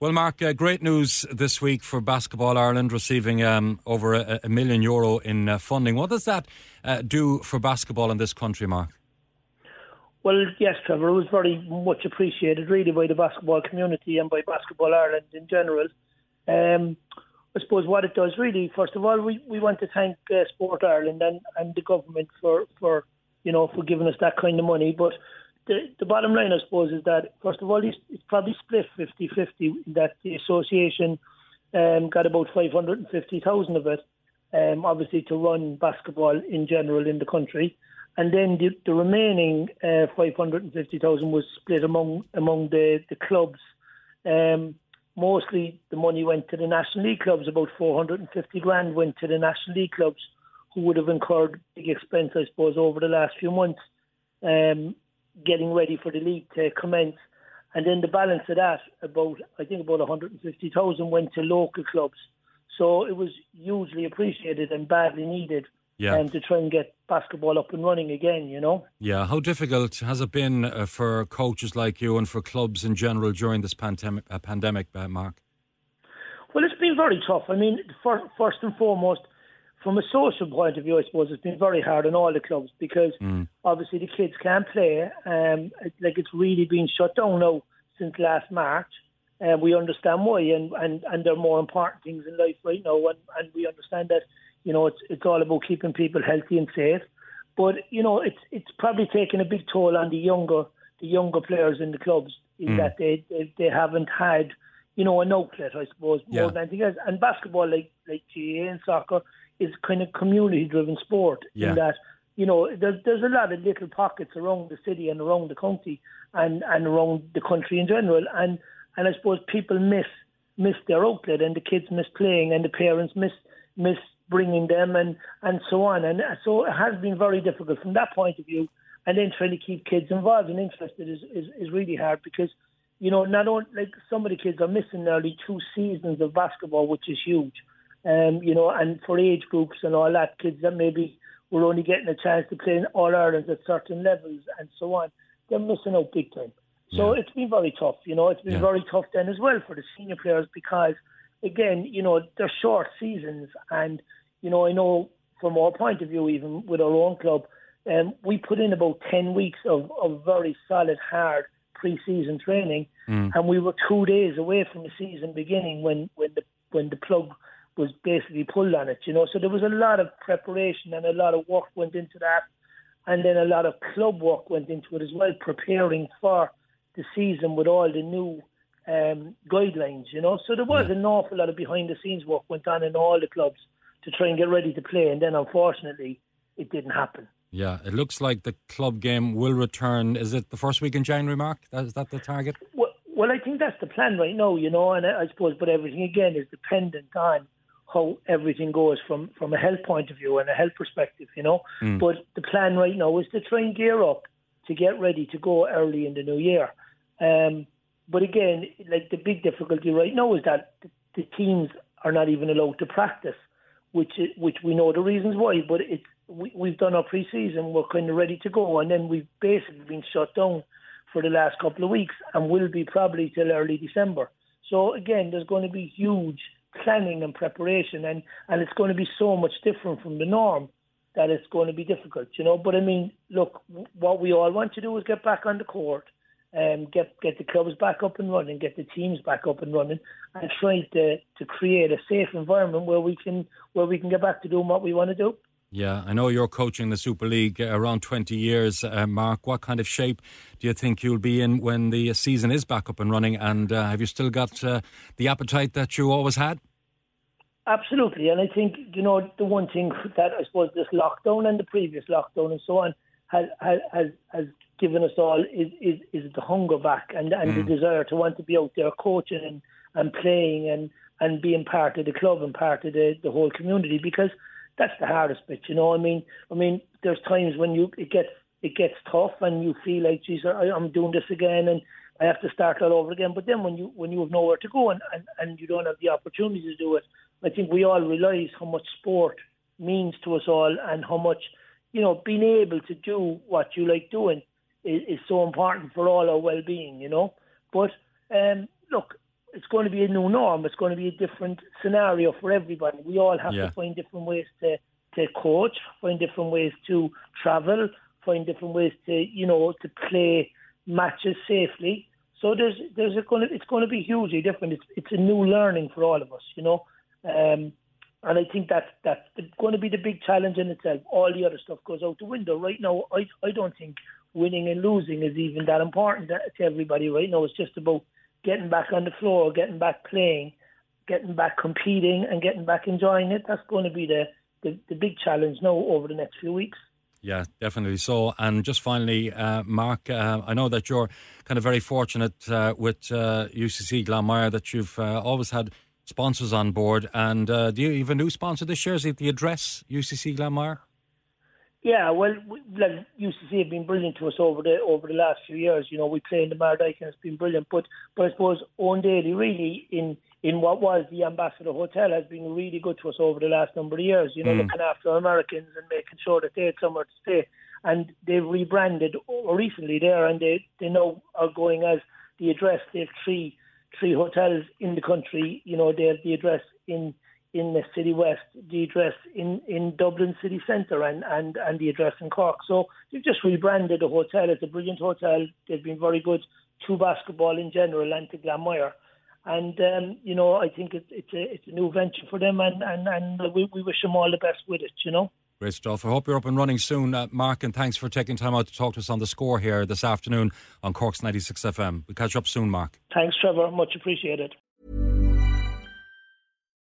Well, Mark, uh, great news this week for Basketball Ireland receiving um, over a, a, million euro in uh, funding. What does that uh, do for basketball in this country, Mark? Well, yes, Trevor, it was very much appreciated, really, by the basketball community and by Basketball Ireland in general. Um, I suppose what it does, really, first of all, we, we want to thank uh, Sport Ireland and, and the government for, for, you know, for giving us that kind of money. But the, the bottom line, I suppose, is that first of all, it's, it's probably split 50-50. That the association um, got about 550,000 of it, um, obviously to run basketball in general in the country, and then the, the remaining uh, 550,000 was split among among the the clubs. Um, mostly, the money went to the National League clubs. About 450 grand went to the National League clubs, who would have incurred big expense, I suppose, over the last few months. Um, getting ready for the league to commence. And then the balance of that, about I think about 150,000 went to local clubs. So it was hugely appreciated and badly needed yeah. um, to try and get basketball up and running again, you know? Yeah, how difficult has it been uh, for coaches like you and for clubs in general during this pandemic, uh, pandemic uh, Mark? Well, it's been very tough. I mean, for, first and foremost, from a social point of view, I suppose it's been very hard on all the clubs because mm. obviously the kids can't play. Um, like it's really been shut down now since last March. And uh, we understand why, and, and, and there are more important things in life right now, and, and we understand that you know it's it's all about keeping people healthy and safe. But you know it's it's probably taken a big toll on the younger the younger players in the clubs in mm. that they, they they haven't had you know an outlet, I suppose, more yeah. than anything else. And basketball, like like GAA and soccer, is kind of community driven sport yeah. in that you know there's there's a lot of little pockets around the city and around the county and and around the country in general. And and I suppose people miss miss their outlet and the kids miss playing and the parents miss miss bringing them and and so on. And uh, so it has been very difficult from that point of view. And then trying to keep kids involved and interested is is, is really hard because you know not only like some of the kids are missing nearly two seasons of basketball which is huge um, you know, and for age groups and all that, kids that maybe were only getting a chance to play in All Ireland at certain levels and so on, they're missing out big time. So yeah. it's been very tough, you know, it's been yeah. very tough then as well for the senior players because, again, you know, they're short seasons. And, you know, I know from our point of view, even with our own club, um, we put in about 10 weeks of, of very solid, hard pre-season training, mm. and we were two days away from the season beginning when, when the when the plug was basically pulled on it, you know. So there was a lot of preparation and a lot of work went into that, and then a lot of club work went into it as well, preparing for the season with all the new um, guidelines, you know. So there was yeah. an awful lot of behind the scenes work went on in all the clubs to try and get ready to play, and then unfortunately it didn't happen. Yeah, it looks like the club game will return. Is it the first week in January, Mark? Is that the target? Well, well, I think that's the plan right now, you know, and I suppose, but everything again is dependent on how everything goes from from a health point of view and a health perspective, you know. Mm. But the plan right now is to try and gear up to get ready to go early in the new year. Um, but again, like the big difficulty right now is that the, the teams are not even allowed to practice, which which we know the reasons why. But it's we, we've done our pre-season, we're kind of ready to go, and then we've basically been shut down for the last couple of weeks, and will be probably till early December. So again, there's going to be huge planning and preparation, and and it's going to be so much different from the norm that it's going to be difficult, you know. But I mean, look, what we all want to do is get back on the court and get get the clubs back up and running, get the teams back up and running, and try to to create a safe environment where we can where we can get back to doing what we want to do. Yeah, I know you're coaching the Super League uh, around 20 years, uh, Mark. What kind of shape do you think you'll be in when the season is back up and running? And uh, have you still got uh, the appetite that you always had? Absolutely, and I think you know the one thing that I suppose this lockdown and the previous lockdown and so on has has has given us all is is, is the hunger back and and mm. the desire to want to be out there coaching and, and playing and and being part of the club and part of the, the whole community because that's the hardest bit, you know. I mean, I mean, there's times when you it gets it gets tough and you feel like, geez, I, I'm doing this again and I have to start all over again. But then when you when you have nowhere to go and, and, and you don't have the opportunity to do it, I think we all realise how much sport means to us all and how much, you know, being able to do what you like doing is, is so important for all our well-being, you know. But um, look, it's going to be a new norm. It's going to be a different scenario for everybody. We all have yeah. to find different ways to, to coach, find different ways to travel, find different ways to, you know, to play matches safely. So there's there's a going to, it's going to be hugely different. It's it's a new learning for all of us, you know. Um, and I think that that's going to be the big challenge in itself. All the other stuff goes out the window. Right now, I I don't think winning and losing is even that important to everybody right now. It's just about getting back on the floor, getting back playing, getting back competing, and getting back enjoying it. That's going to be the, the, the big challenge now over the next few weeks. Yeah, definitely so. And just finally, uh, Mark, uh, I know that you're kind of very fortunate uh, with uh, UCC Glanmire that you've uh, always had sponsors on board. And uh, do you have a new sponsor this year? Is it the address UCC Glanmire? Yeah, well, we, like UCC have been brilliant to us over the over the last few years. You know, we play in the Mardyke and it's been brilliant. But but I suppose Eoin Daly really in in what was the Ambassador Hotel has been really good to us over the last number of years. You know, mm. looking after Americans and making sure that they had somewhere to stay. And they've rebranded recently there, and they they now are going as the address. They have three three hotels in the country. You know, they have the address in in the City West, the address in, in Dublin city centre, and, and, and the address in Cork. So they've just rebranded the hotel. It's a brilliant hotel. They've been very good to basketball in general and to Glanmire. And um, you know, I think it's it's a it's a new venture for them, and and, and we, we wish them all the best with it. You know. Great stuff. I hope you're up and running soon, uh, Mark, and thanks for taking time out to talk to us on the score here this afternoon on Cork's 96 FM. We'll catch up soon, Mark. Thanks, Trevor. Much appreciated.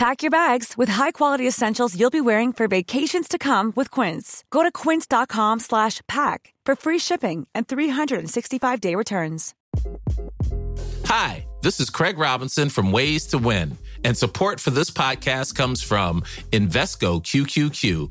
Pack your bags with high-quality essentials you'll be wearing for vacations to come with Quince. Go to quince.com slash pack for free shipping and 365-day returns. Hi, this is Craig Robinson from Ways to Win, and support for this podcast comes from Invesco QQQ,